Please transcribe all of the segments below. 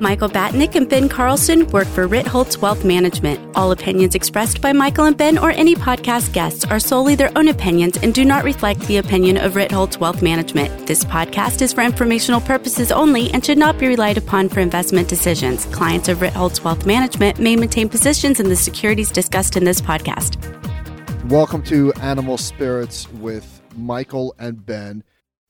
Michael Batnick and Ben Carlson work for Ritholtz Wealth Management. All opinions expressed by Michael and Ben or any podcast guests are solely their own opinions and do not reflect the opinion of Ritholtz Wealth Management. This podcast is for informational purposes only and should not be relied upon for investment decisions. Clients of Ritholtz Wealth Management may maintain positions in the securities discussed in this podcast. Welcome to Animal Spirits with Michael and Ben.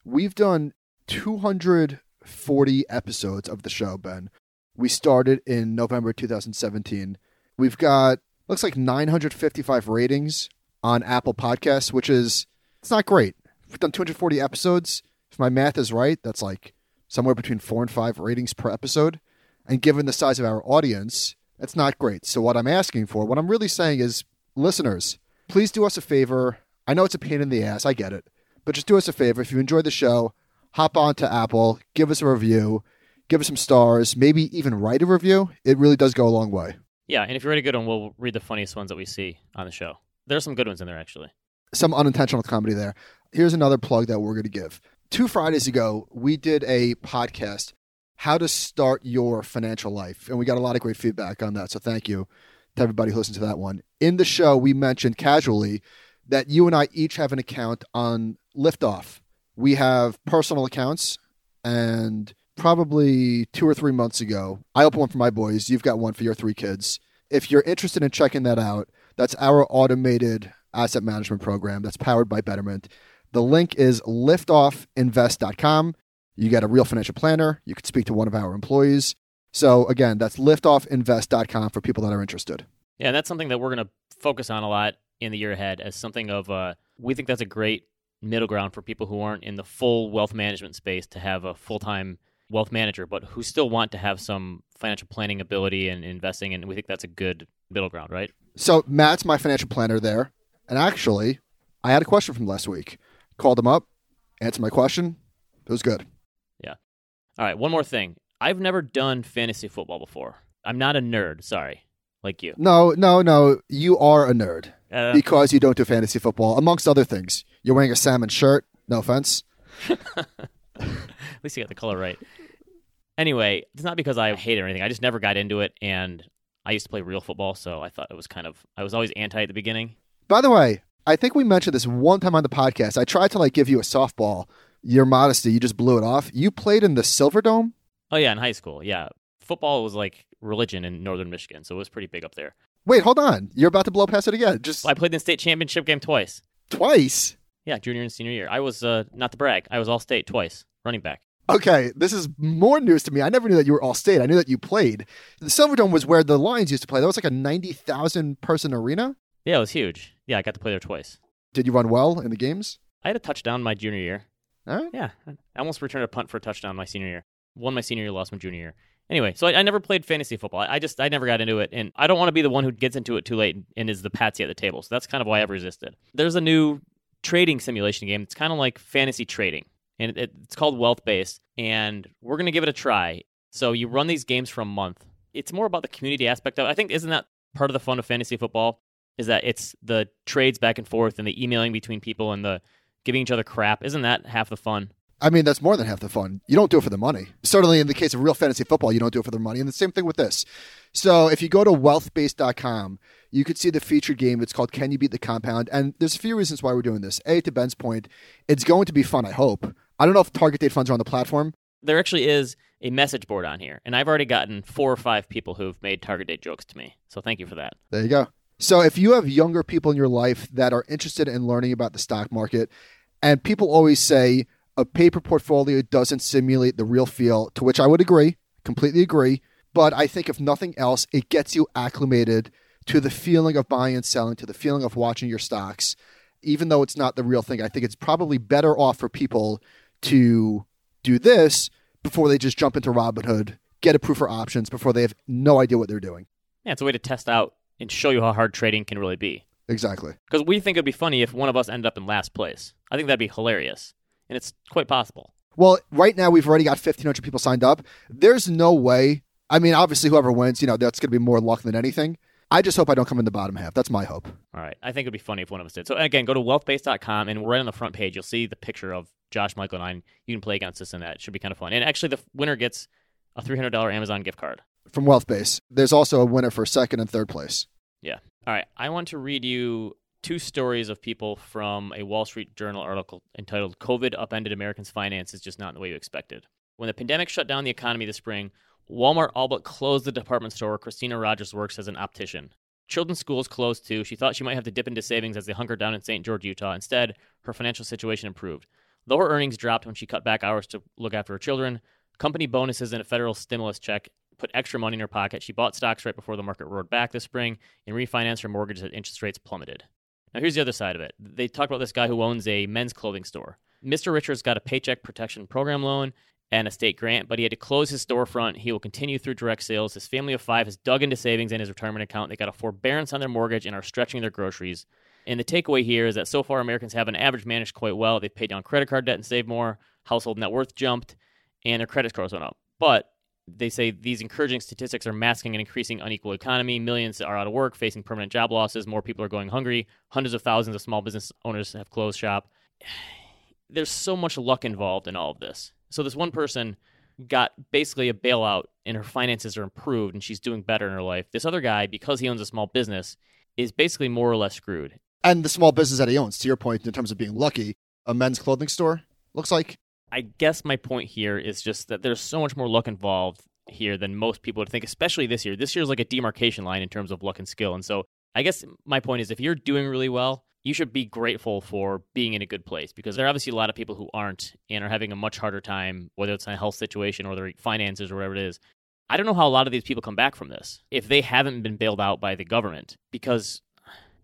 We've done 240 episodes of the show, Ben. We started in November 2017. We've got looks like 955 ratings on Apple Podcasts, which is it's not great. We've done 240 episodes. If my math is right, that's like somewhere between 4 and 5 ratings per episode. And given the size of our audience, that's not great. So what I'm asking for, what I'm really saying is listeners, please do us a favor. I know it's a pain in the ass, I get it. But just do us a favor if you enjoy the show, hop on to Apple, give us a review give us some stars, maybe even write a review. It really does go a long way. Yeah, and if you write a good one, we'll read the funniest ones that we see on the show. There's some good ones in there, actually. Some unintentional comedy there. Here's another plug that we're going to give. Two Fridays ago, we did a podcast, How to Start Your Financial Life. And we got a lot of great feedback on that. So thank you to everybody who listened to that one. In the show, we mentioned casually that you and I each have an account on Liftoff. We have personal accounts and probably two or three months ago. I opened one for my boys. You've got one for your three kids. If you're interested in checking that out, that's our automated asset management program that's powered by Betterment. The link is liftoffinvest.com. You get a real financial planner. You can speak to one of our employees. So again, that's liftoffinvest.com for people that are interested. Yeah, and that's something that we're going to focus on a lot in the year ahead as something of uh, we think that's a great middle ground for people who aren't in the full wealth management space to have a full-time wealth manager, but who still want to have some financial planning ability and investing. And we think that's a good middle ground, right? So Matt's my financial planner there. And actually, I had a question from last week. Called him up, answered my question. It was good. Yeah. All right. One more thing. I've never done fantasy football before. I'm not a nerd. Sorry. Like you. No, no, no. You are a nerd uh, because you don't do fantasy football, amongst other things. You're wearing a salmon shirt. No offense. At least you got the color right. Anyway, it's not because I hate it or anything. I just never got into it, and I used to play real football, so I thought it was kind of. I was always anti at the beginning. By the way, I think we mentioned this one time on the podcast. I tried to like give you a softball. Your modesty, you just blew it off. You played in the Silverdome. Oh yeah, in high school. Yeah, football was like religion in northern Michigan, so it was pretty big up there. Wait, hold on. You're about to blow past it again. Just I played in the state championship game twice. Twice. Yeah, junior and senior year. I was uh, not to brag. I was all state twice, running back. Okay, this is more news to me. I never knew that you were all state. I knew that you played. The Silverdome was where the Lions used to play. That was like a 90,000 person arena. Yeah, it was huge. Yeah, I got to play there twice. Did you run well in the games? I had a touchdown my junior year. All right. Yeah, I almost returned a punt for a touchdown my senior year. Won my senior year, lost my junior year. Anyway, so I, I never played fantasy football. I, I, just I never got into it, and I don't want to be the one who gets into it too late and, and is the patsy at the table. So that's kind of why I've resisted. There's a new trading simulation game. It's kind of like fantasy trading and it, it's called Wealthbase, and we're going to give it a try. So you run these games for a month. It's more about the community aspect of it. I think isn't that part of the fun of fantasy football is that it's the trades back and forth and the emailing between people and the giving each other crap. Isn't that half the fun? I mean, that's more than half the fun. You don't do it for the money. Certainly in the case of real fantasy football, you don't do it for the money. And the same thing with this. So if you go to wealthbase.com, you could see the featured game. It's called Can You Beat the Compound? And there's a few reasons why we're doing this. A, to Ben's point, it's going to be fun, I hope. I don't know if target date funds are on the platform. There actually is a message board on here, and I've already gotten four or five people who've made target date jokes to me. So thank you for that. There you go. So if you have younger people in your life that are interested in learning about the stock market, and people always say a paper portfolio doesn't simulate the real feel, to which I would agree, completely agree. But I think if nothing else, it gets you acclimated to the feeling of buying and selling, to the feeling of watching your stocks. Even though it's not the real thing, I think it's probably better off for people to do this before they just jump into Robinhood, get approved for options before they have no idea what they're doing. Yeah, it's a way to test out and show you how hard trading can really be. Exactly. Because we think it'd be funny if one of us ended up in last place. I think that'd be hilarious. And it's quite possible. Well, right now we've already got 1,500 people signed up. There's no way. I mean, obviously, whoever wins, you know, that's going to be more luck than anything. I just hope I don't come in the bottom half. That's my hope. All right. I think it'd be funny if one of us did. So again, go to wealthbase.com and right on the front page, you'll see the picture of Josh, Michael, and I. You can play against us in that. It should be kind of fun. And actually, the winner gets a $300 Amazon gift card. From Wealthbase, there's also a winner for second and third place. Yeah. All right. I want to read you two stories of people from a Wall Street Journal article entitled COVID Upended Americans' Finances Just Not in the Way You Expected. When the pandemic shut down the economy this spring, Walmart all but closed the department store where Christina Rogers works as an optician. Children's schools closed too. She thought she might have to dip into savings as they hunkered down in St. George, Utah. Instead, her financial situation improved. Though her earnings dropped when she cut back hours to look after her children, company bonuses and a federal stimulus check put extra money in her pocket. She bought stocks right before the market roared back this spring and refinanced her mortgage as interest rates plummeted. Now, here's the other side of it. They talk about this guy who owns a men's clothing store. Mr. Richards got a paycheck protection program loan and a state grant, but he had to close his storefront. He will continue through direct sales. His family of five has dug into savings in his retirement account. They got a forbearance on their mortgage and are stretching their groceries. And the takeaway here is that so far Americans have an average managed quite well. They've paid down credit card debt and saved more. Household net worth jumped, and their credit scores went up. But they say these encouraging statistics are masking an increasing unequal economy. Millions are out of work, facing permanent job losses. More people are going hungry. Hundreds of thousands of small business owners have closed shop. There's so much luck involved in all of this. So this one person got basically a bailout and her finances are improved and she's doing better in her life. This other guy, because he owns a small business, is basically more or less screwed. And the small business that he owns, to your point, in terms of being lucky, a men's clothing store, looks like. I guess my point here is just that there's so much more luck involved here than most people would think, especially this year. This year is like a demarcation line in terms of luck and skill. And so I guess my point is if you're doing really well, you should be grateful for being in a good place because there are obviously a lot of people who aren't and are having a much harder time, whether it's a health situation or their finances or whatever it is. I don't know how a lot of these people come back from this if they haven't been bailed out by the government because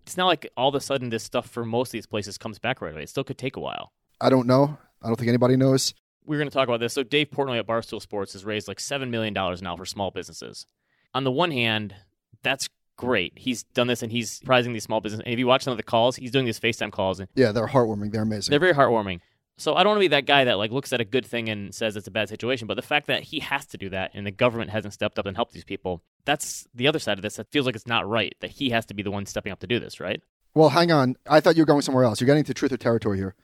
it's not like all of a sudden this stuff for most of these places comes back right away. It still could take a while. I don't know. I don't think anybody knows. We're going to talk about this. So, Dave Portnoy at Barstool Sports has raised like $7 million now for small businesses. On the one hand, that's great. He's done this and he's prizing these small businesses. And if you watch some of the calls, he's doing these FaceTime calls. And Yeah, they're heartwarming. They're amazing. they're very heartwarming. So I don't want to be that guy that like looks at a good thing and says it's a bad situation. But the fact that he has to do that and the government hasn't stepped up and helped these people, that's the other side of this. It feels like it's not right that he has to be the one stepping up to do this, right? Well, hang on. I thought you were going somewhere else. You're getting to truth or territory here.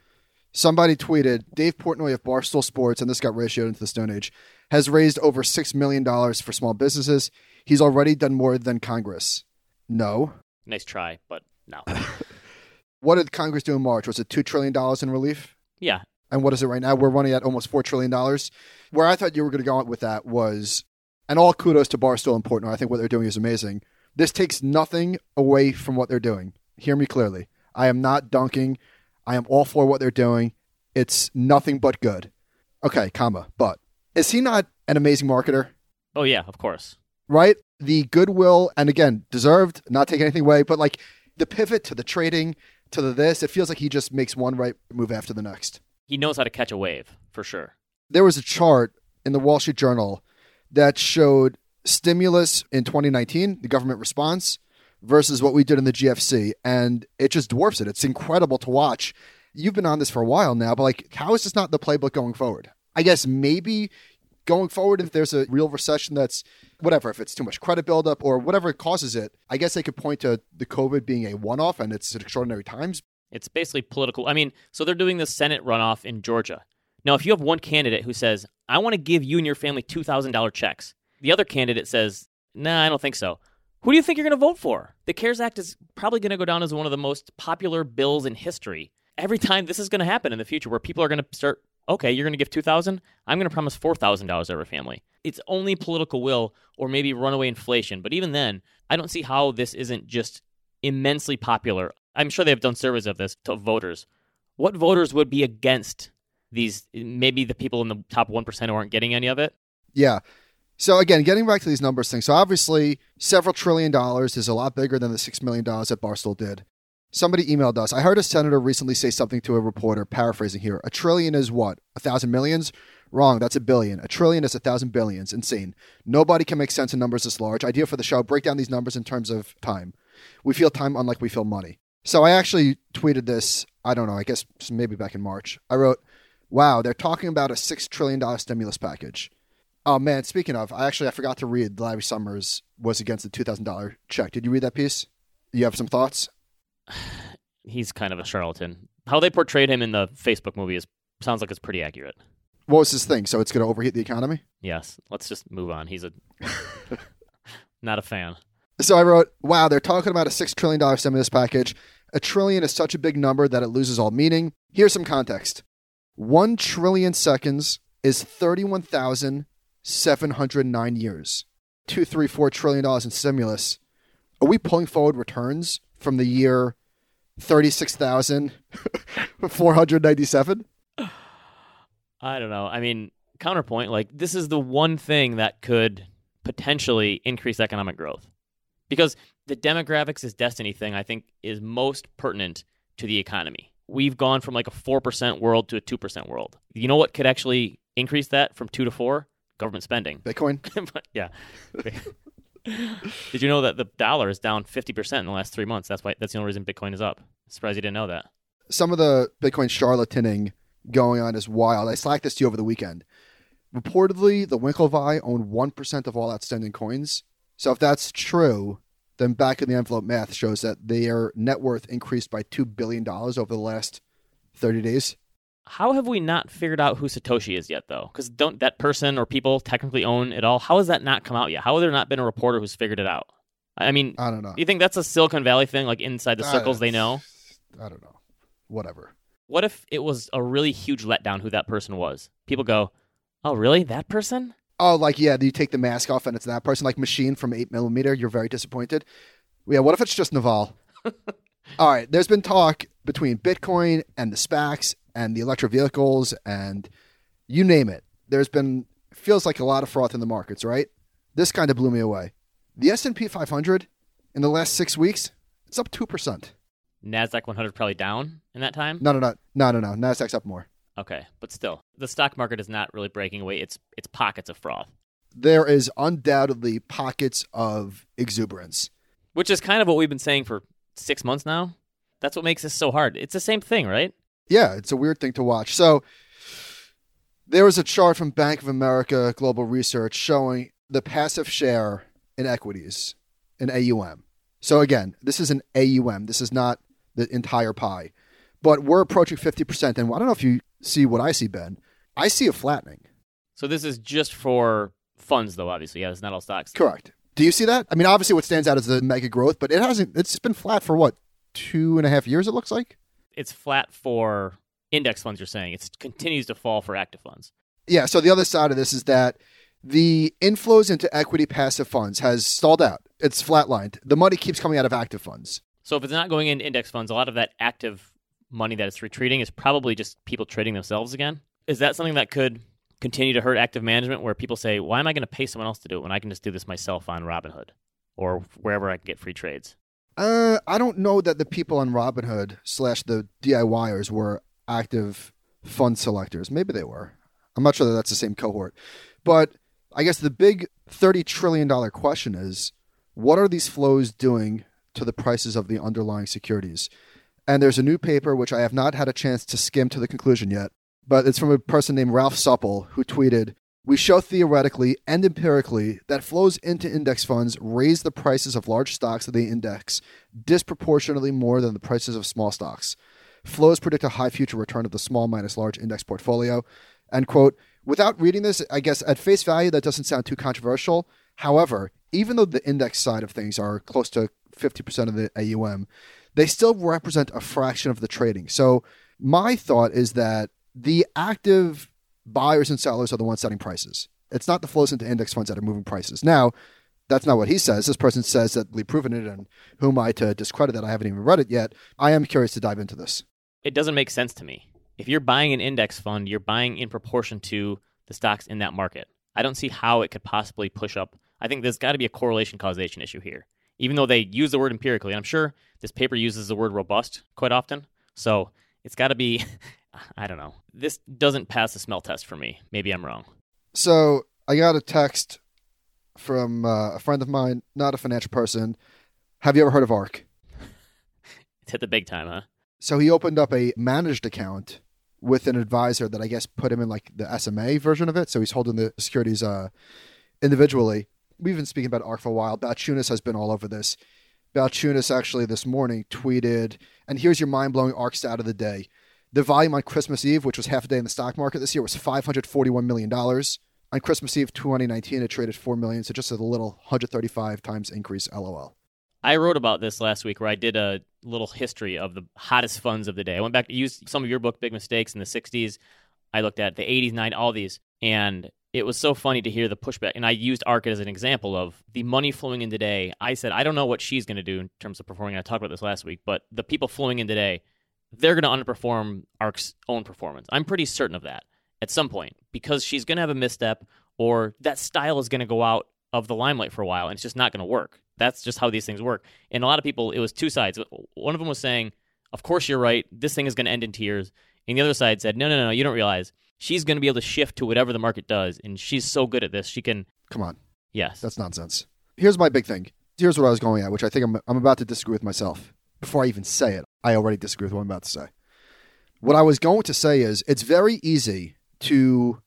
Somebody tweeted Dave Portnoy of Barstool Sports, and this got ratioed into the Stone Age, has raised over $6 million for small businesses. He's already done more than Congress. No. Nice try, but no. What did Congress do in March? Was it $2 trillion in relief? yeah, And what is it right now? We're running at almost $4 trillion. Where I thought you were going to go with that was, and all kudos to Barstool and Portnoy. I think what they're doing is amazing. This takes nothing away from what they're doing. Hear me clearly. I am not dunking. I am all for what they're doing. It's nothing but good. Okay, comma. But is he not an amazing marketer? Oh yeah, of course. Right? The goodwill, and again, deserved, not taking anything away, but like the pivot to the trading to the this, it feels like he just makes one right move after the next. He knows how to catch a wave for sure. there was a chart in the Wall Street Journal that showed stimulus in 2019, the government response, versus what we did in the GFC, and it just dwarfs it. It's incredible to watch. You've been on this for a while now, but like, how is this not the playbook going forward? I guess maybe going forward, if there's a real recession that's whatever, if it's too much credit buildup or whatever causes it, I guess they could point to the COVID being a one off and it's extraordinary times. It's basically political. I mean, so they're doing the Senate runoff in Georgia. Now, if you have one candidate who says, I want to give you and your family $2,000 checks, the other candidate says, Nah, I don't think so. Who do you think you're going to vote for? The CARES Act is probably going to go down as one of the most popular bills in history. Every time this is going to happen in the future where people are going to start, okay, you're going to give 2000 I'm going to promise $4,000 every family. It's only political will or maybe runaway inflation. But even then, I don't see how this isn't just immensely popular. I'm sure they have done surveys of this to voters. What voters would be against these, maybe the people in the top 1% who aren't getting any of it? Yeah. So again, getting back to these numbers thing. So obviously, several trillion dollars is a lot bigger than the six million dollars that Barstool did. Somebody emailed us. I heard a senator recently say something to a reporter, paraphrasing here. A trillion is what? A thousand millions? Wrong. That's a billion. A trillion is a thousand billions. Insane. Nobody can make sense of numbers this large. Idea for the show: break down these numbers in terms of time. We feel time unlike we feel money. So I actually tweeted this. I don't know. I guess maybe back in March. I wrote, "Wow, they're talking about a six trillion dollar stimulus package." Oh man, speaking of, I actually I forgot to read Larry Summers was against the two thousand dollar check. Did you read that piece? You have some thoughts? He's kind of a charlatan. How they portrayed him in the Facebook movie is sounds like it's pretty accurate. What was his thing? So it's going to overheat the economy? Yes. Let's just move on. He's a not a fan. So I wrote, wow, they're talking about a $6 trillion stimulus package. A trillion is such a big number that it loses all meaning. Here's some context 1 trillion seconds is 31,709 years. Two, three, four trillion dollars in stimulus. Are we pulling forward returns from the year 36,497? I don't know. I mean, counterpoint, like this is the one thing that could potentially increase economic growth. Because the demographics is destiny thing I think is most pertinent to the economy. We've gone from like a 4% world to a 2% world. You know what could actually increase that from 2 to 4? Government spending. Bitcoin? yeah. Did you know that the dollar is down 50% in the last 3 months? That's why that's the only reason Bitcoin is up. Surprised you didn't know that. Some of the Bitcoin charlataning going on is wild. I slacked this to you over the weekend. Reportedly, the Winklevi own 1% of all outstanding coins. So if that's true, then back in the envelope math shows that their net worth increased by $2 billion over the last 30 days. How have we not figured out who Satoshi is yet, though? Because don't that person or people technically own it all? How has that not come out yet? How has there not been a reporter who's figured it out? I mean, I don't know. you think that's a Silicon Valley thing, like inside the uh, circles they know? I don't know. Whatever. What if it was a really huge letdown who that person was? People go, "Oh, really? That person?" Oh, like yeah, you take the mask off and it's that person, like Machine from Eight Millimeter. You're very disappointed. Yeah, what if it's just Naval? All right, there's been talk between Bitcoin and the SPACs and the electric vehicles and you name it. There's been feels like a lot of froth in the markets, right? This kind of blew me away. The S&P 500 in the last six weeks, it's up two percent. Nasdaq 100 probably down in that time. No, no, no, no, no, no. Nasdaq's up more. Okay, but still, the stock market is not really breaking away. It's it's pockets of froth, There is undoubtedly pockets of exuberance. which is kind of what we've been saying for six months now. That's what makes this so hard. It's the same thing, right? Yeah, it's a weird thing to watch. So there was a chart from Bank of America Global Research showing the passive share in equities in AUM. So again, this is an AUM. This is not the entire pie. But we're approaching 50%. And I don't know if you see what I see, Ben. I see a flattening. So this is just for funds, though. Obviously, yeah, it's not all stocks. Correct. Do you see that? I mean, obviously, what stands out is the mega growth, but it hasn't, it's been flat for what, two and a half years, it looks like? It's flat for index funds. You're saying it continues to fall for active funds. Yeah. So the other side of this is that the inflows into equity passive funds has stalled out. It's flatlined. The money keeps coming out of active funds. So if it's not going into index funds, a lot of that active money that it's retreating is probably just people trading themselves again. Is that something that could continue to hurt active management where people say, why am I going to pay someone else to do it when I can just do this myself on Robinhood or wherever I can get free trades? Uh, I don't know that the people on Robinhood slash the DIYers were active fund selectors. Maybe they were. I'm not sure that that's the same cohort. But I guess the big $30 trillion question is what are these flows doing to the prices of the underlying securities? And there's a new paper, which I have not had a chance to skim to the conclusion yet, but it's from a person named Ralph Supple who tweeted We show theoretically and empirically that flows into index funds raise the prices of large stocks that they index disproportionately more than the prices of small stocks. Flows predict a high future return of the small minus large index portfolio. And quote, without reading this, I guess at face value, that doesn't sound too controversial. However, even though the index side of things are close to 50% of the AUM, they still represent a fraction of the trading. So my thought is that the active buyers and sellers are the ones setting prices. It's not the flows into index funds that are moving prices. Now, that's not what he says. This person says that we've proven it, and who am I to discredit that? I haven't even read it yet. I am curious to dive into this. It doesn't make sense to me. If you're buying an index fund, you're buying in proportion to the stocks in that market. I don't see how it could possibly push up. I think there's got to be a correlation causation issue here. Even though they use the word empirically, And I'm sure this paper uses the word robust quite often. So it's got to be, I don't know. This doesn't pass the smell test for me. Maybe I'm wrong. So I got a text from uh, a friend of mine, not a financial person. Have you ever heard of ARK? It's hit the big time, huh? So he opened up a managed account with an advisor that I guess put him in like the SMA version of it. So he's holding the securities uh, individually. We've been speaking about ARK for a while. Balchunas has been all over this. Balchunas actually this morning tweeted, and here's your mind blowing ARK stat of the day. The volume on Christmas Eve, which was half a day in the stock market this year, was $541 million. On Christmas Eve 2019, it traded 4 million, so just a little 135 times increase, lol. I wrote about this last week where I did a little history of the hottest funds of the day. I went back to use some of your book, Big Mistakes, in the 60s. I looked at the 80s, 90s, all these. And it was so funny to hear the pushback. And I used ARK as an example of the money flowing in today. I said, I don't know what she's going to do in terms of performing. I talked about this last week, but the people flowing in today, they're going to underperform ARK's own performance. I'm pretty certain of that at some point because she's going to have a misstep or that style is going to go out of the limelight for a while and it's just not going to work. That's just how these things work. And a lot of people, it was two sides. One of them was saying, Of course you're right. This thing is going to end in tears. And the other side said, No, no, no, you don't realize. She's going to be able to shift to whatever the market does. And she's so good at this. She can. Come on. Yes. That's nonsense. Here's my big thing. Here's what I was going at, which I think I'm, I'm about to disagree with myself. Before I even say it, I already disagree with what I'm about to say. What I was going to say is it's very easy to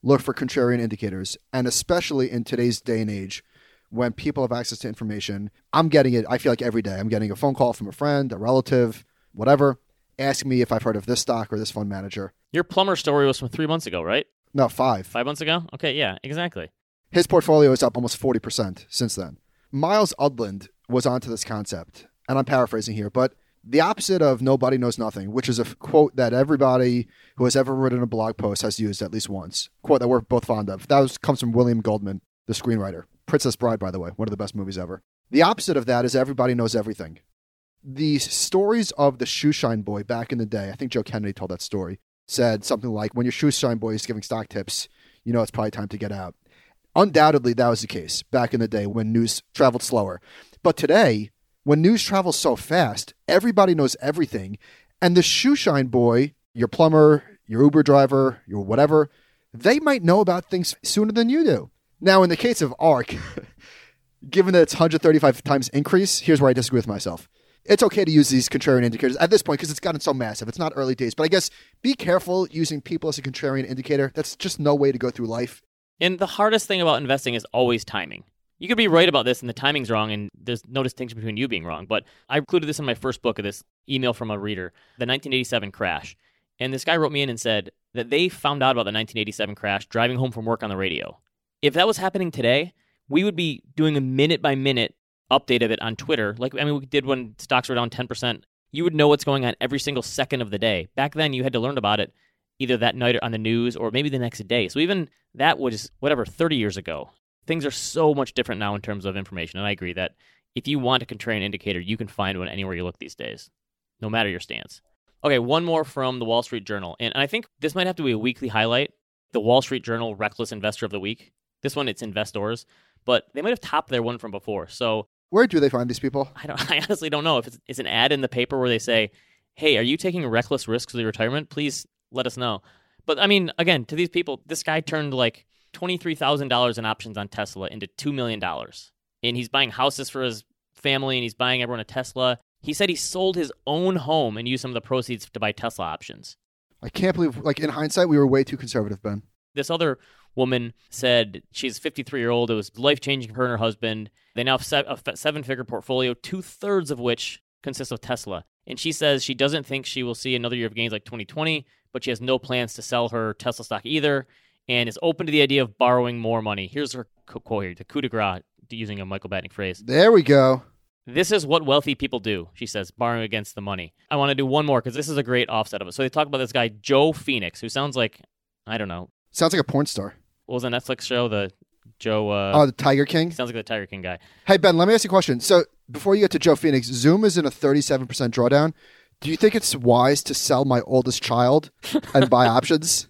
look for contrarian indicators, and especially in today's day and age when people have access to information. I'm getting it, I feel like every day. I'm getting a phone call from a friend, a relative, whatever, asking me if I've heard of this stock or this fund manager. Your plumber story was from three months ago, right? No, five. Five months ago? Okay, yeah, exactly. His portfolio is up almost 40% since then. Myles Udland was onto this concept, and I'm paraphrasing here, but the opposite of nobody knows nothing, which is a quote that everybody who has ever written a blog post has used at least once. Quote that we're both fond of. That was, comes from William Goldman, the screenwriter. Princess Bride, by the way, one of the best movies ever. The opposite of that is everybody knows everything. The stories of the shoeshine boy back in the day, I think Joe Kennedy told that story, said something like, when your shoeshine boy is giving stock tips, you know it's probably time to get out. Undoubtedly, that was the case back in the day when news traveled slower. But today, when news travels so fast, everybody knows everything. And the shoeshine boy, your plumber, your Uber driver, your whatever, they might know about things sooner than you do. Now, in the case of ARK, given that it's 135 times increase, here's where I disagree with myself. It's okay to use these contrarian indicators at this point because it's gotten so massive. It's not early days, but I guess be careful using people as a contrarian indicator. That's just no way to go through life. And the hardest thing about investing is always timing. You could be right about this and the timing's wrong, and there's no distinction between you being wrong. But I included this in my first book of this email from a reader, the 1987 crash. And this guy wrote me in and said that they found out about the 1987 crash driving home from work on the radio. If that was happening today, we would be doing a minute by minute update of it on Twitter. Like, I mean, we did when stocks were down 10%. You would know what's going on every single second of the day. Back then, you had to learn about it either that night on the news or maybe the next day. So even that was, whatever, 30 years ago. Things are so much different now in terms of information. And I agree that if you want a contrarian indicator, you can find one anywhere you look these days, no matter your stance. Okay, one more from the Wall Street Journal. And I think this might have to be a weekly highlight. The Wall Street Journal Reckless Investor of the Week. This one, it's investors, but they might have topped their one from before. So where do they find these people? I don't. I honestly don't know if it's, it's an ad in the paper where they say, "Hey, are you taking reckless risks with your retirement? Please let us know." But I mean, again, to these people, this guy turned like twenty three thousand dollars in options on Tesla into two million dollars, and he's buying houses for his family, and he's buying everyone a Tesla. He said he sold his own home and used some of the proceeds to buy Tesla options. I can't believe, like in hindsight, we were way too conservative, Ben. This other woman said she's 53 year old. It was life changing for her and her husband. They now have a seven figure portfolio, two thirds of which consists of Tesla. And she says she doesn't think she will see another year of gains like 2020, but she has no plans to sell her Tesla stock either and is open to the idea of borrowing more money. Here's her quote here the coup de grace, using a Michael Batnick phrase. There we go. This is what wealthy people do, she says, borrowing against the money. I want to do one more because this is a great offset of it. So they talk about this guy, Joe Phoenix, who sounds like, I don't know. Sounds like a porn star. What was the Netflix show? The Joe. Uh, oh, the Tiger King. Sounds like the Tiger King guy. Hey Ben, let me ask you a question. So before you get to Joe Phoenix, Zoom is in a thirty-seven percent drawdown. Do you think it's wise to sell my oldest child and buy options?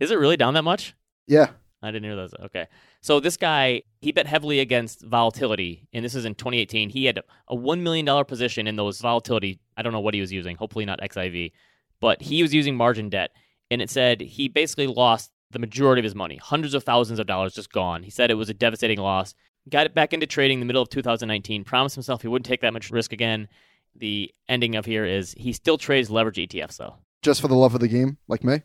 Is it really down that much? Yeah. I didn't hear that. Okay. So this guy, he bet heavily against volatility, and this is in 2018. He had a $1 million position in those volatility. I don't know what he was using, hopefully not XIV, but he was using margin debt. And it said he basically lost the majority of his money, hundreds of thousands of dollars just gone. He said it was a devastating loss. Got it back into trading in the middle of 2019, promised himself he wouldn't take that much risk again. The ending of here is he still trades leverage ETFs, though. just for the love of the game, like me.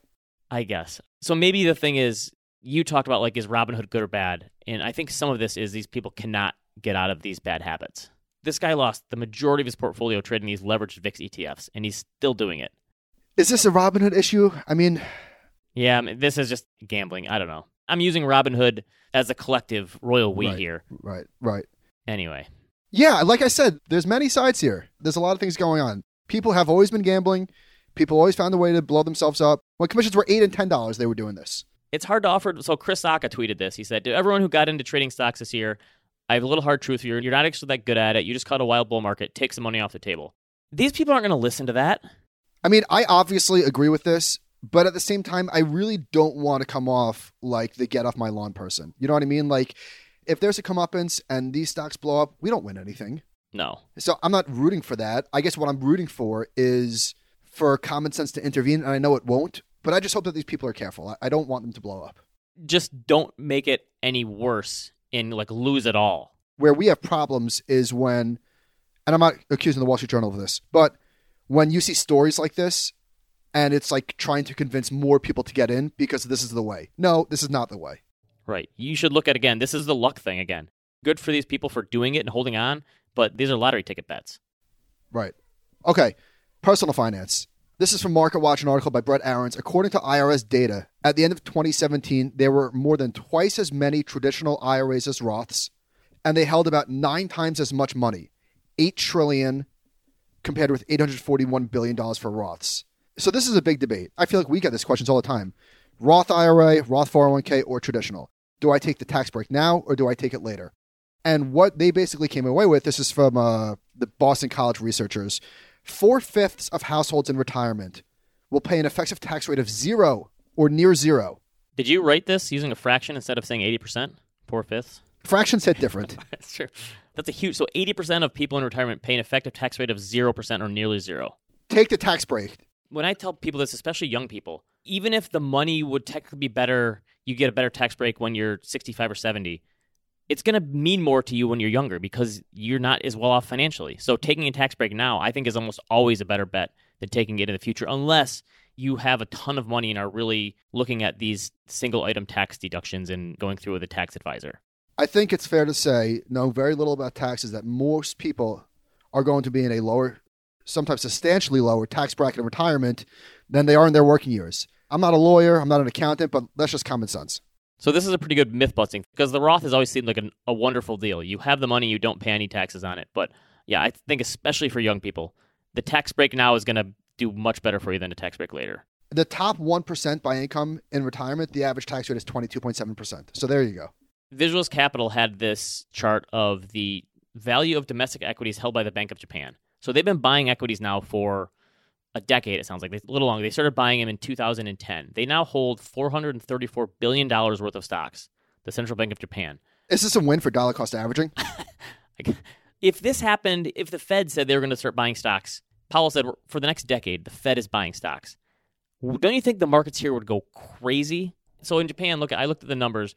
I guess. So maybe the thing is, you talked about like, is Robinhood good or bad? And I think some of this is these people cannot get out of these bad habits. This guy lost the majority of his portfolio trading these leveraged VIX ETFs, and he's still doing it. Is this a Robinhood issue? I mean, Yeah, I mean, this is just gambling. I don't know. I'm using Robinhood as a collective royal we Right. here. right, right. Anyway, Yeah, like I said, there's many sides here. There's a lot of things going on. People have always been gambling. People always found a way to blow themselves up. When commissions were eight and ten dollars, they were doing this. it's hard to offer. So Chris Sacca tweeted this. He said, "To everyone who got into trading stocks this year, I have a little hard truth for you. You're not actually that good at it. You just caught a wild bull market. Take some money off the table." These people aren't going to listen to that. I mean, I obviously agree with this, but at the same time, I really don't want to come off like the get off my lawn person. You know what I mean? Like, if there's a comeuppance and these stocks blow up, we don't win anything. No, So I'm not rooting for that. I guess what I'm rooting for is for common sense to intervene, and I know it won't. But I just hope that these people are careful. I- I don't want them to blow up. just don't make it any worse and like lose it all. where we have problems is when, and I'm not accusing the Wall Street Journal of this, but when you see stories like this and it's like trying to convince more people to get in because this is the way. No, this is not the way. Right. You should look at again. This is the luck thing again. Good for these people for doing it and holding on, but these are lottery ticket bets. Right. Okay. Personal finance. This is from Market Watch, an article by Brett Arends. According to IRS data, at the end of 2017, there were more than twice as many traditional IRAs as Roths, and they held about nine times as much money, eight trillion, compared with 841 billion dollars for Roths. So this is a big debate. I feel like we get these questions all the time: Roth IRA, Roth 401k, or traditional. Do I take the tax break now, or do I take it later? And what they basically came away with this is from uh, the Boston College researchers four fifths of households in retirement will pay an effective tax rate of zero or near zero. Did you write this using a fraction instead of saying 80%? Four fifths? Fractions hit different. That's true. That's a huge. So 80% of people in retirement pay an effective tax rate of 0% or nearly zero. Take the tax break. When I tell people this, especially young people, even if the money would technically be better, you get a better tax break when you're 65 or 70. It's going to mean more to you when you're younger because you're not as well off financially. So taking a tax break now, I think, is almost always a better bet than taking it in the future, unless you have a ton of money and are really looking at these single item tax deductions and going through with a tax advisor. I think it's fair to say, know very little about taxes, that most people are going to be in a lower, sometimes substantially lower tax bracket in retirement than they are in their working years. I'm not a lawyer, I'm not an accountant, but that's just common sense. So this is a pretty good myth busting because the Roth has always seemed like an, a wonderful deal. You have the money, you don't pay any taxes on it. But yeah, I think especially for young people, the tax break now is going to do much better for you than a tax break later. The top 1% by income in retirement, the average tax rate is 22.7%. So there you go. Visual Capitalist had this chart of the value of domestic equities held by the Bank of Japan. So they've been buying equities now for a decade, it sounds like, a little longer. They started buying them in 2010. They now hold $434 billion worth of stocks, the Central Bank of Japan. Is this a win for dollar cost averaging? If this happened, if the Fed said they were going to start buying stocks, Powell said for the next decade, the Fed is buying stocks. Don't you think the markets here would go crazy? So in Japan, look, I looked at the numbers.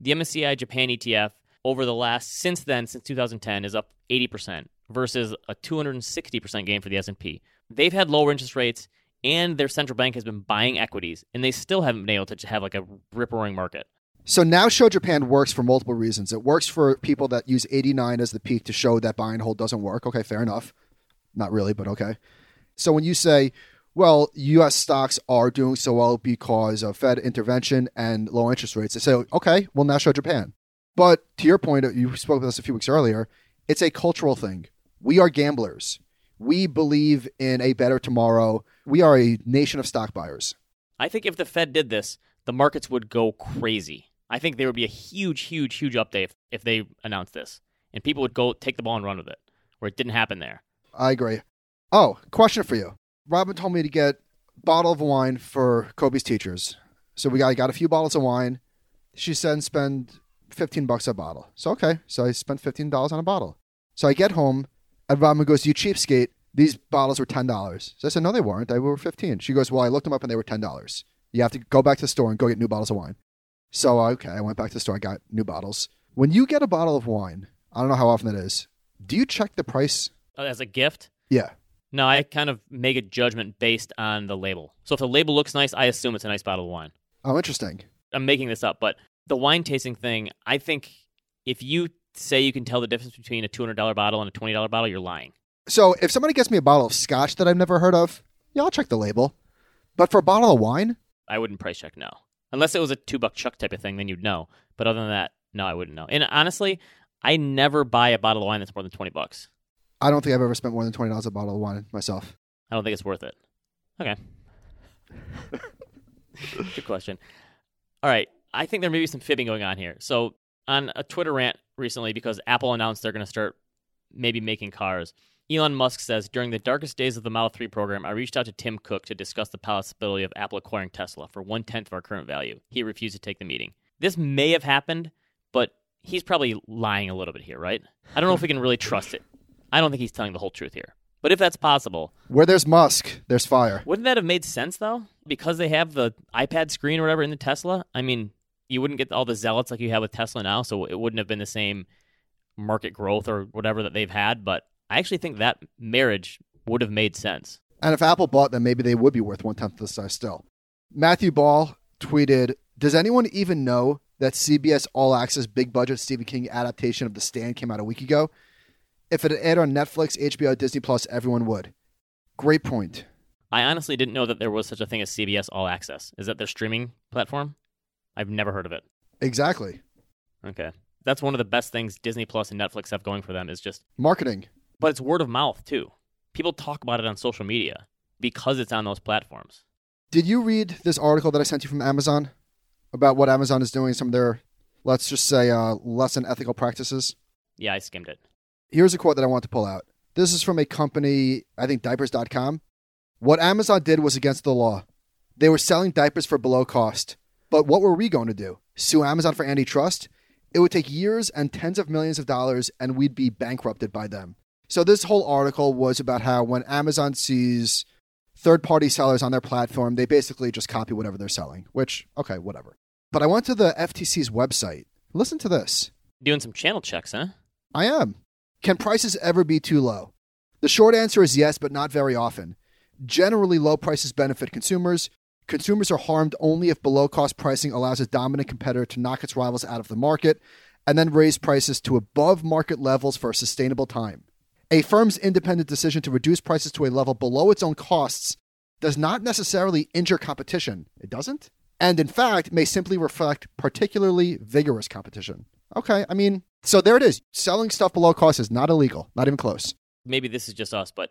The MSCI Japan ETF over the last since then, since 2010, is up 80% versus a 260% gain for the S&P. They've had lower interest rates, and their central bank has been buying equities, and they still haven't been able to have like a rip roaring market. So now Show Japan works for multiple reasons. It works for people that use 89 as the peak to show that buy and hold doesn't work. Okay, fair enough. Not really, but okay. So when you say, well, U.S. stocks are doing so well because of Fed intervention and low interest rates, they say, okay, well, now show Japan. But to your point, you spoke with us a few weeks earlier, it's a cultural thing. We are gamblers. We believe in a better tomorrow. We are a nation of stock buyers. I think if the Fed did this, the markets would go crazy. I think there would be a huge, huge, huge update if, if they announced this, and people would go take the ball and run with it, where it didn't happen there. I agree. Oh, question for you. Robin told me to get a bottle of wine for Kobe's teachers. So we got, I got a few bottles of wine. She said spend 15 bucks a bottle. So okay. So I spent $15 on a bottle. So I get home and Robin goes, You cheapskate. These bottles were $10. So I said, No, they weren't. They were 15 She goes, Well, I looked them up and they were $10. You have to go back to the store and go get new bottles of wine. So okay, I went back to the store. I got new bottles. When you get a bottle of wine, I don't know how often that is. Do you check the price? Oh, As a gift, Yeah. No, I kind of make a judgment based on the label. So if the label looks nice, I assume it's a nice bottle of wine. Oh, interesting. I'm making this up, but the wine tasting thing, I think if you say you can tell the difference between a $200 bottle and a $20 bottle, you're lying. So if somebody gets me a bottle of scotch that I've never heard of, yeah, I'll check the label. But for a bottle of wine, I wouldn't price check, no. Unless it was a two buck chuck type of thing, then you'd know. But other than that, no, I wouldn't know. And honestly, I never buy a bottle of wine that's more than 20 bucks. I don't think I've ever spent more than twenty dollars a bottle of wine myself. I don't think it's worth it. Okay. Good question. All right. I think there may be some fibbing going on here. So, on a Twitter rant recently, because Apple announced they're going to start maybe making cars, Elon Musk says During the darkest days of the Model 3 program, I reached out to Tim Cook to discuss the possibility of Apple acquiring Tesla for one tenth of our current value. He refused to take the meeting. This may have happened, but he's probably lying a little bit here, right? I don't know if we can really trust it. I don't think he's telling the whole truth here. But if that's possible, Where there's Musk, there's fire. wouldn't that have made sense though? Because they have the iPad screen or whatever in the Tesla. I mean, you wouldn't get all the zealots like you have with Tesla now, so it wouldn't have been the same market growth or whatever that they've had. But I actually think that marriage would have made sense. And if Apple bought them, maybe they would be worth one tenth the size still. Matthew Ball tweeted Does anyone even know that CBS All Access big budget Stephen King adaptation of The Stand came out a week ago? If it had aired on Netflix, HBO, Disney Plus, everyone would. Great point. I honestly didn't know that there was such a thing as CBS All Access. Is that their streaming platform? I've never heard of it. Exactly. Okay. That's one of the best things Disney Plus and Netflix have going for them is just Marketing. but it's word of mouth too. People talk about it on social media because it's on those platforms. Did you read this article that I sent you from Amazon about what Amazon is doing, some of their, let's just say, uh, less than ethical practices? Yeah, I skimmed it. Here's a quote that I want to pull out. This is from a company, I think diapers.com. What Amazon did was against the law. They were selling diapers for below cost. But what were we going to do? Sue Amazon for antitrust? It would take years and tens of millions of dollars, and we'd be bankrupted by them. So, this whole article was about how when Amazon sees third party sellers on their platform, they basically just copy whatever they're selling, which, okay, whatever. But I went to the FTC's website. Listen to this. Doing some channel checks, huh? I am. Can prices ever be too low? The short answer is yes, but not very often. Generally, low prices benefit consumers. Consumers are harmed only if below cost pricing allows a dominant competitor to knock its rivals out of the market and then raise prices to above market levels for a sustainable time. A firm's independent decision to reduce prices to a level below its own costs does not necessarily injure competition. It doesn't? And in fact, may simply reflect particularly vigorous competition. Okay, I mean, so there it is. Selling stuff below cost is not illegal, not even close. Maybe this is just us, but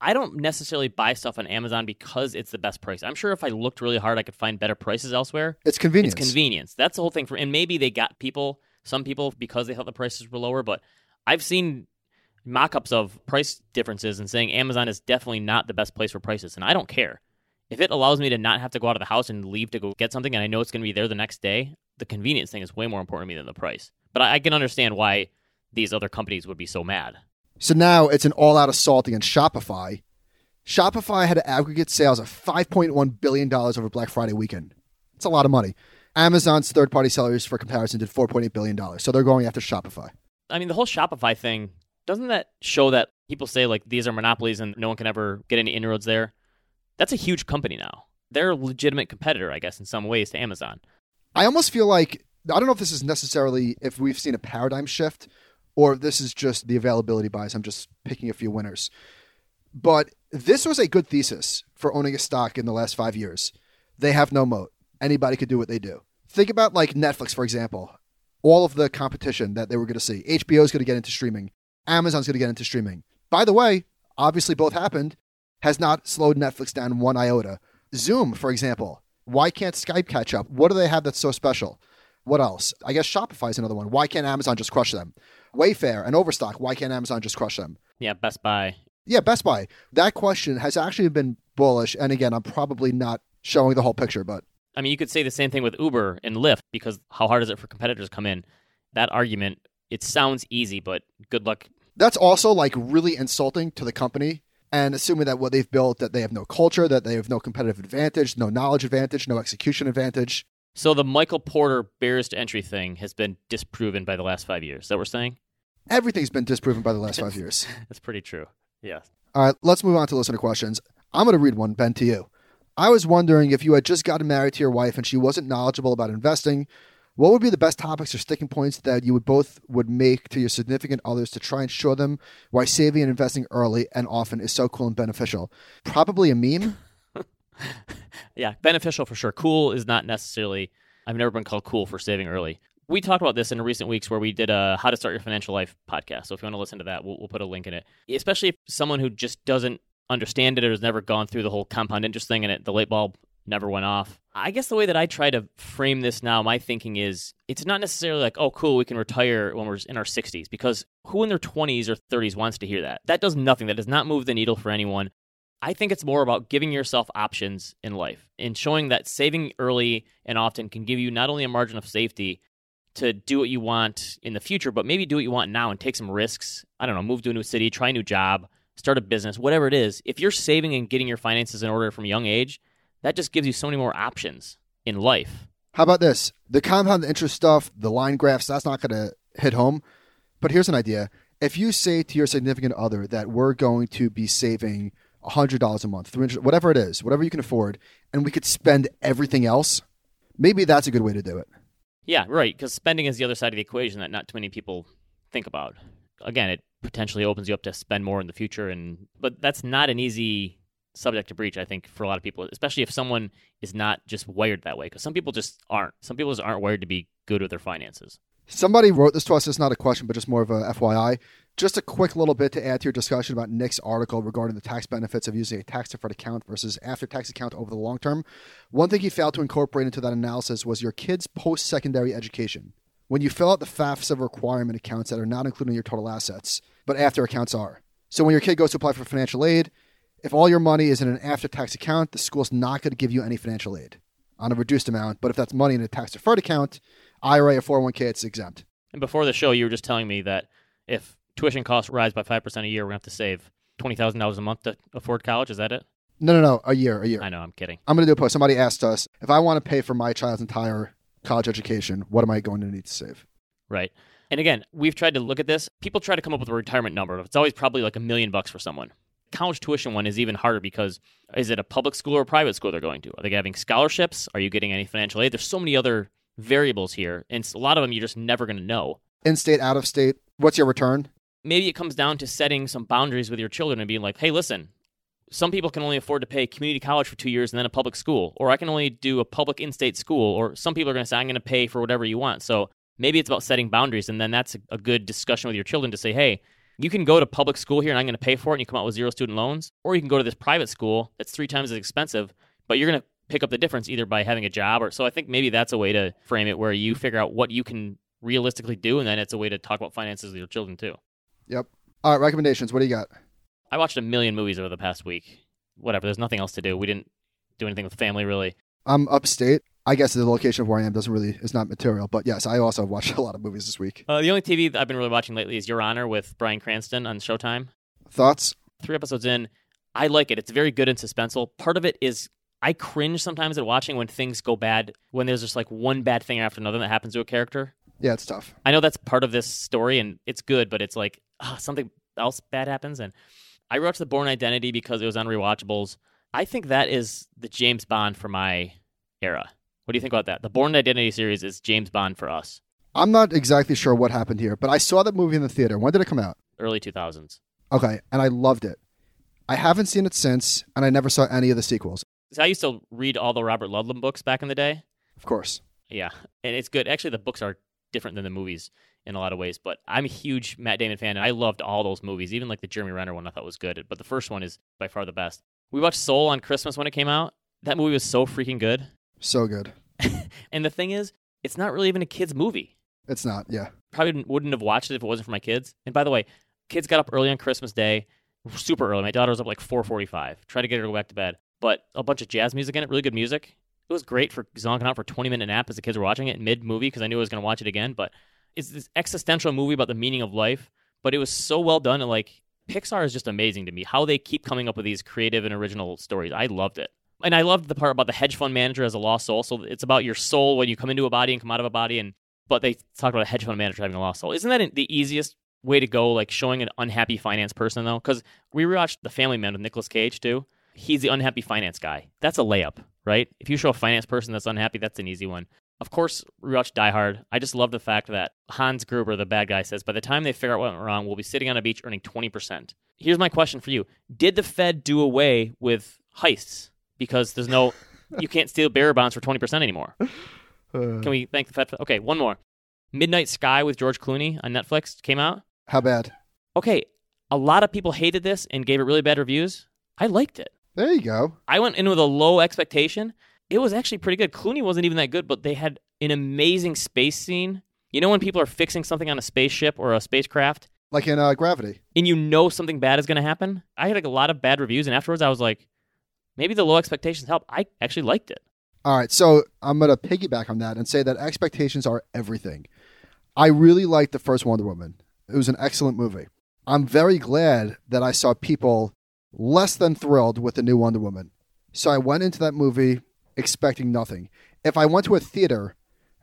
I don't necessarily buy stuff on Amazon because it's the best price. I'm sure if I looked really hard, I could find better prices elsewhere. It's convenience. It's convenience. That's the whole thing for and maybe they got people, some people because they thought the prices were lower, but I've seen mock-ups of price differences and saying Amazon is definitely not the best place for prices and I don't care. If it allows me to not have to go out of the house and leave to go get something and I know it's going to be there the next day, the convenience thing is way more important to me than the price. But I, I can understand why these other companies would be so mad. So now it's an all out assault against Shopify. Shopify had aggregate sales of $5.1 billion over Black Friday weekend. It's a lot of money. Amazon's third party sellers, for comparison, did $4.8 billion. So they're going after Shopify. I mean, the whole Shopify thing, doesn't that show that people say like these are monopolies and no one can ever get any inroads there? That's a huge company now. They're a legitimate competitor, I guess, in some ways to Amazon. I almost feel like, I don't know if this is necessarily, if we've seen a paradigm shift or this is just the availability bias. I'm just picking a few winners. But this was a good thesis for owning a stock in the last five years. They have no moat. Anybody could do what they do. Think about like Netflix, for example. All of the competition that they were going to see. HBO is going to get into streaming. Amazon's going to get into streaming. By the way, obviously both happened. Has not slowed Netflix down one iota. Zoom, for example. Why can't Skype catch up? What do they have that's so special? What else? I guess Shopify is another one. Why can't Amazon just crush them? Wayfair and Overstock. Why can't Amazon just crush them? Yeah, Best Buy. Yeah, Best Buy. That question has actually been bullish. And again, I'm probably not showing the whole picture, but I mean, you could say the same thing with Uber and Lyft because how hard is it for competitors to come in? That argument, it sounds easy, but good luck. that's also like really insulting to the company. And assuming that what they've built, that they have no culture, that they have no competitive advantage, no knowledge advantage, no execution advantage. So the Michael Porter barriers to entry thing has been disproven by the last five years. Is that what we're saying? Everything's been disproven by the last five years. That's pretty true. Yeah. All right, let's move on to listener questions. I'm going to read one, Ben, to you. I was wondering if you had just gotten married to your wife and she wasn't knowledgeable about investing, what would be the best topics or sticking points that you would both would make to your significant others to try and show them why saving and investing early and often is so cool and beneficial? Probably a meme. yeah, beneficial for sure. Cool is not necessarily. I've never been called cool for saving early. We talked about this in recent weeks where we did a How to Start Your Financial Life podcast. So if you want to listen to that, we'll, we'll put a link in it. Especially if someone who just doesn't understand it or has never gone through the whole compound interest thing and it, the light bulb never went off. I guess the way that I try to frame this now, my thinking is it's not necessarily like, oh, cool, we can retire when we're in our 60s, because who in their 20s or 30s wants to hear that? That does nothing. That does not move the needle for anyone. I think it's more about giving yourself options in life and showing that saving early and often can give you not only a margin of safety to do what you want in the future, but maybe do what you want now and take some risks. I don't know, move to a new city, try a new job, start a business, whatever it is. If you're saving and getting your finances in order from a young age, that just gives you so many more options in life. How about this? The compound interest stuff, the line graphs, that's not going to hit home. But here's an idea. If you say to your significant other that we're going to be saving $100 a month, 300 whatever it is, whatever you can afford, and we could spend everything else, maybe that's a good way to do it. Yeah, right. Because spending is the other side of the equation that not too many people think about. Again, it potentially opens you up to spend more in the future, and but that's not an easy subject to breach, I think, for a lot of people, especially if someone is not just wired that way. Because some people just aren't. Some people just aren't wired to be good with their finances. Somebody wrote this to us. It's not a question, but just more of a FYI. Just a quick little bit to add to your discussion about Nick's article regarding the tax benefits of using a tax deferred account versus after tax account over the long term. One thing he failed to incorporate into that analysis was your kid's post secondary education. When you fill out the FAFSA requirement accounts that are not included in your total assets, but after accounts are. So when your kid goes to apply for financial aid, if all your money is in an after tax account, the school's not going to give you any financial aid on a reduced amount. But if that's money in a tax deferred account, IRA or 401k, it's exempt. And before the show, you were just telling me that if tuition costs rise by 5% a year, we're going to have to save $20,000 a month to afford college. Is that it? No, no, no. A year, a year. I know, I'm kidding. I'm going to do a post. Somebody asked us if I want to pay for my child's entire college education, what am I going to need to save? Right. And again, we've tried to look at this. People try to come up with a retirement number. It's always probably like a million bucks for someone college tuition one is even harder because is it a public school or a private school they're going to? Are they having scholarships? Are you getting any financial aid? There's so many other variables here, and a lot of them you're just never going to know. In state, out of state, what's your return? Maybe it comes down to setting some boundaries with your children and being like, hey, listen, some people can only afford to pay community college for two years and then a public school, or I can only do a public in state school, or some people are going to say, I'm going to pay for whatever you want. So maybe it's about setting boundaries, and then that's a, good discussion with your children to say, hey, you can go to public school here and I'm going to pay for it and you come out with zero student loans, or you can go to this private school that's three times as expensive, but you're going to pick up the difference either by having a job or so I think maybe that's a way to frame it where you figure out what you can realistically do and then it's a way to talk about finances with your children too. Yep. All right, recommendations. What do you got? I watched a million movies over the past week. Whatever, there's nothing else to do. We didn't do anything with family really. I'm upstate. I guess the location of where I am doesn't really is not material, but yes, I also watched a lot of movies this week. Uh, the only TV that I've been really watching lately is Your Honor with Bryan Cranston on Showtime. Thoughts? Three episodes in, I like it. It's very good and suspenseful. Part of it is I cringe sometimes at watching when things go bad, when there's just like one bad thing after another that happens to a character. Yeah, it's tough. I know that's part of this story, and it's good, but it's like oh, something else bad happens. And I watched The Bourne Identity because it was on rewatchables. I think that is the James Bond for my era. What do you think about that? The Bourne Identity series is James Bond for us. I'm not exactly sure what happened here, but I saw that movie in the theater. When did it come out? Early 2000s. Okay, and I loved it. I haven't seen it since, and I never saw any of the sequels. So I used to read all the Robert Ludlum books back in the day. Of course. Yeah, and it's good. Actually, the books are different than the movies in a lot of ways, but I'm a huge Matt Damon fan, and I loved all those movies. Even like the Jeremy Renner one, I thought was good, but the first one is by far the best. We watched Soul on Christmas when it came out. That movie was so freaking good. So good. and the thing is, it's not really even a kid's movie. It's not, yeah. Probably wouldn't have watched it if it wasn't for my kids. And by the way, kids got up early on Christmas Day, super early. My daughter was up like 4:45. Tried to get her to go back to bed, but a bunch of jazz music in it, really good music. It was great for zonking out for 20 minute nap as the kids were watching it mid movie because I knew I was going to watch it again. But it's this existential movie about the meaning of life, but it was so well done and like Pixar is just amazing to me. How they keep coming up with these creative and original stories. I loved it and I loved the part about the hedge fund manager as a lost soul. So it's about your soul when you come into a body and come out of a body, and but they talk about a hedge fund manager having a lost soul. Isn't that the easiest way to go, like showing an unhappy finance person though, because we rewatched The Family Man with Nicolas Cage too. He's the unhappy finance guy. That's a layup, right? If you show a finance person that's unhappy, that's an easy one. Of course, rewatch Die Hard. I just love the fact that Hans Gruber, the bad guy, says by the time they figure out what went wrong, we'll be sitting on a beach earning 20%. Here's my question for you Did the Fed do away with heists? Because there's no, you can't steal bearer bonds for 20% anymore. Uh, Can we thank the Fed? For, okay, one more. Midnight Sky with George Clooney on Netflix came out. how bad? Okay, a lot of people hated this and gave it really bad reviews. I liked it. There you go. I went in with a low expectation. It was actually pretty good. Clooney wasn't even that good, but they had an amazing space scene. You know when people are fixing something on a spaceship or a spacecraft Like in uh, Gravity. and you know something bad is going to happen? I had like, a lot of bad reviews and afterwards I was like, maybe the low expectations help. I actually liked it. All right, so I'm going to piggyback on that and say that expectations are everything. I really liked the first Wonder Woman. It was an excellent movie. I'm very glad that I saw people less than thrilled with the new Wonder Woman. So I went into that movie expecting nothing. If I went to a theater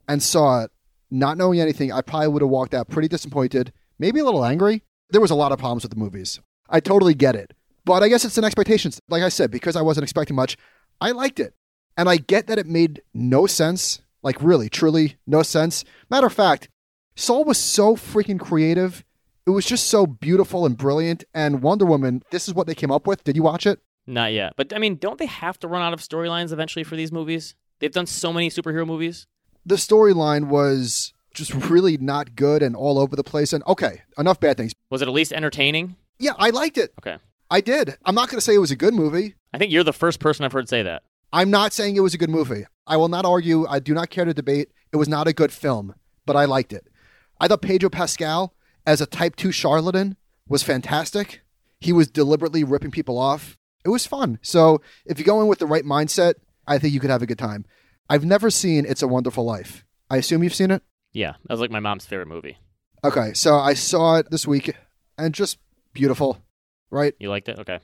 and saw it not knowing anything, I probably would have walked out pretty disappointed, maybe a little angry. There was a lot of problems with the movies. I totally get it. But I guess it's an expectations. Like I said, because I wasn't expecting much, I liked it. And I get that it made no sense, like really, truly no sense. Matter of fact, Soul was so freaking creative. It was just so beautiful and brilliant. And Wonder Woman, this is what they came up with. Did you watch it? Not yet. But I mean, don't they have to run out of storylines eventually for these movies? They've done so many superhero movies. The storyline was just really not good and all over the place. And okay, enough bad things. Was it at least entertaining? Yeah, I liked it. Okay. I did. I'm not going to say it was a good movie. I think you're the first person I've heard say that. I'm not saying it was a good movie. I will not argue. I do not care to debate. It was not a good film, but I liked it. I thought Pedro Pascal as a type 2 charlatan was fantastic. He was deliberately ripping people off. It was fun. So, if you go in with the right mindset, I think you could have a good time. I've never seen It's a Wonderful Life. I assume you've seen it? Yeah, that was like my mom's favorite movie. Okay, so I saw it this week and just beautiful, right? You liked it? Okay.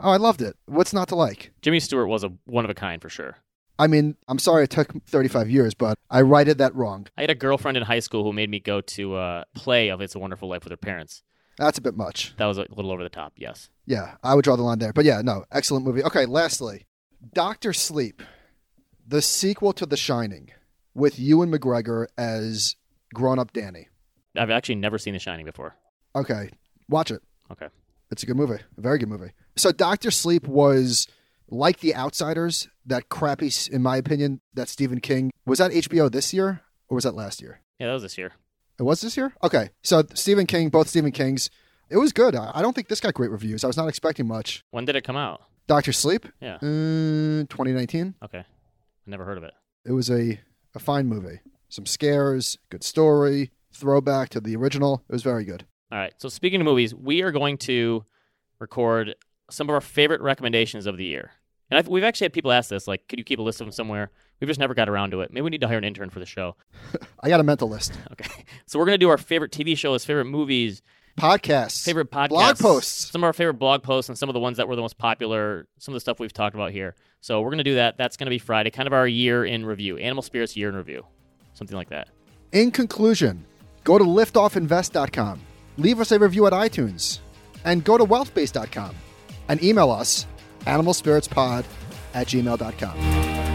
Oh, I loved it. What's not to like? Jimmy Stewart was a one of a kind for sure. I mean, I'm sorry it took 35 years, but I righted that wrong. I had a girlfriend in high school who made me go to a play of It's a Wonderful Life with her parents. That's a bit much. That was a little over the top, yes. Yeah, I would draw the line there. But yeah, no, excellent movie. Okay, lastly, Doctor Sleep, the sequel to The Shining, with Ewan McGregor as grown-up Danny. I've actually never seen The Shining before. Okay, watch it. Okay. It's a good movie, a very good movie. So Doctor Sleep was like The Outsiders, that crappy, in my opinion, that Stephen King was that HBO this year or was that last year? Yeah, that was this year. It was this year. Okay, so Stephen King, both Stephen Kings, it was good. I I don't think this got great reviews. I was not expecting much. When did it come out? Doctor Sleep, Yeah. uh, 2019. Okay. I never heard of it. It was a, a fine movie. Some scares, good story, throwback to the original. It was very good. All right. So speaking of movies, we are going to record some of our favorite recommendations of the year. And I've, we've actually had people ask this, like, could you keep a list of them somewhere? We've just never got around to it. Maybe we need to hire an intern for the show. I got a mental list. Okay. So we're going to do our favorite TV shows, favorite movies, Podcasts, favorite podcasts, blog posts. some of our favorite blog posts, and some of the ones that were the most popular, some of the stuff we've talked about here. So we're going to do that. That's going to be Friday, kind of our year in review, Animal Spirits year in review, something like that. In conclusion, go to liftoffinvest.com, leave us a review at iTunes, and go to wealthbase.com and email us animalspiritspod at gmail.com.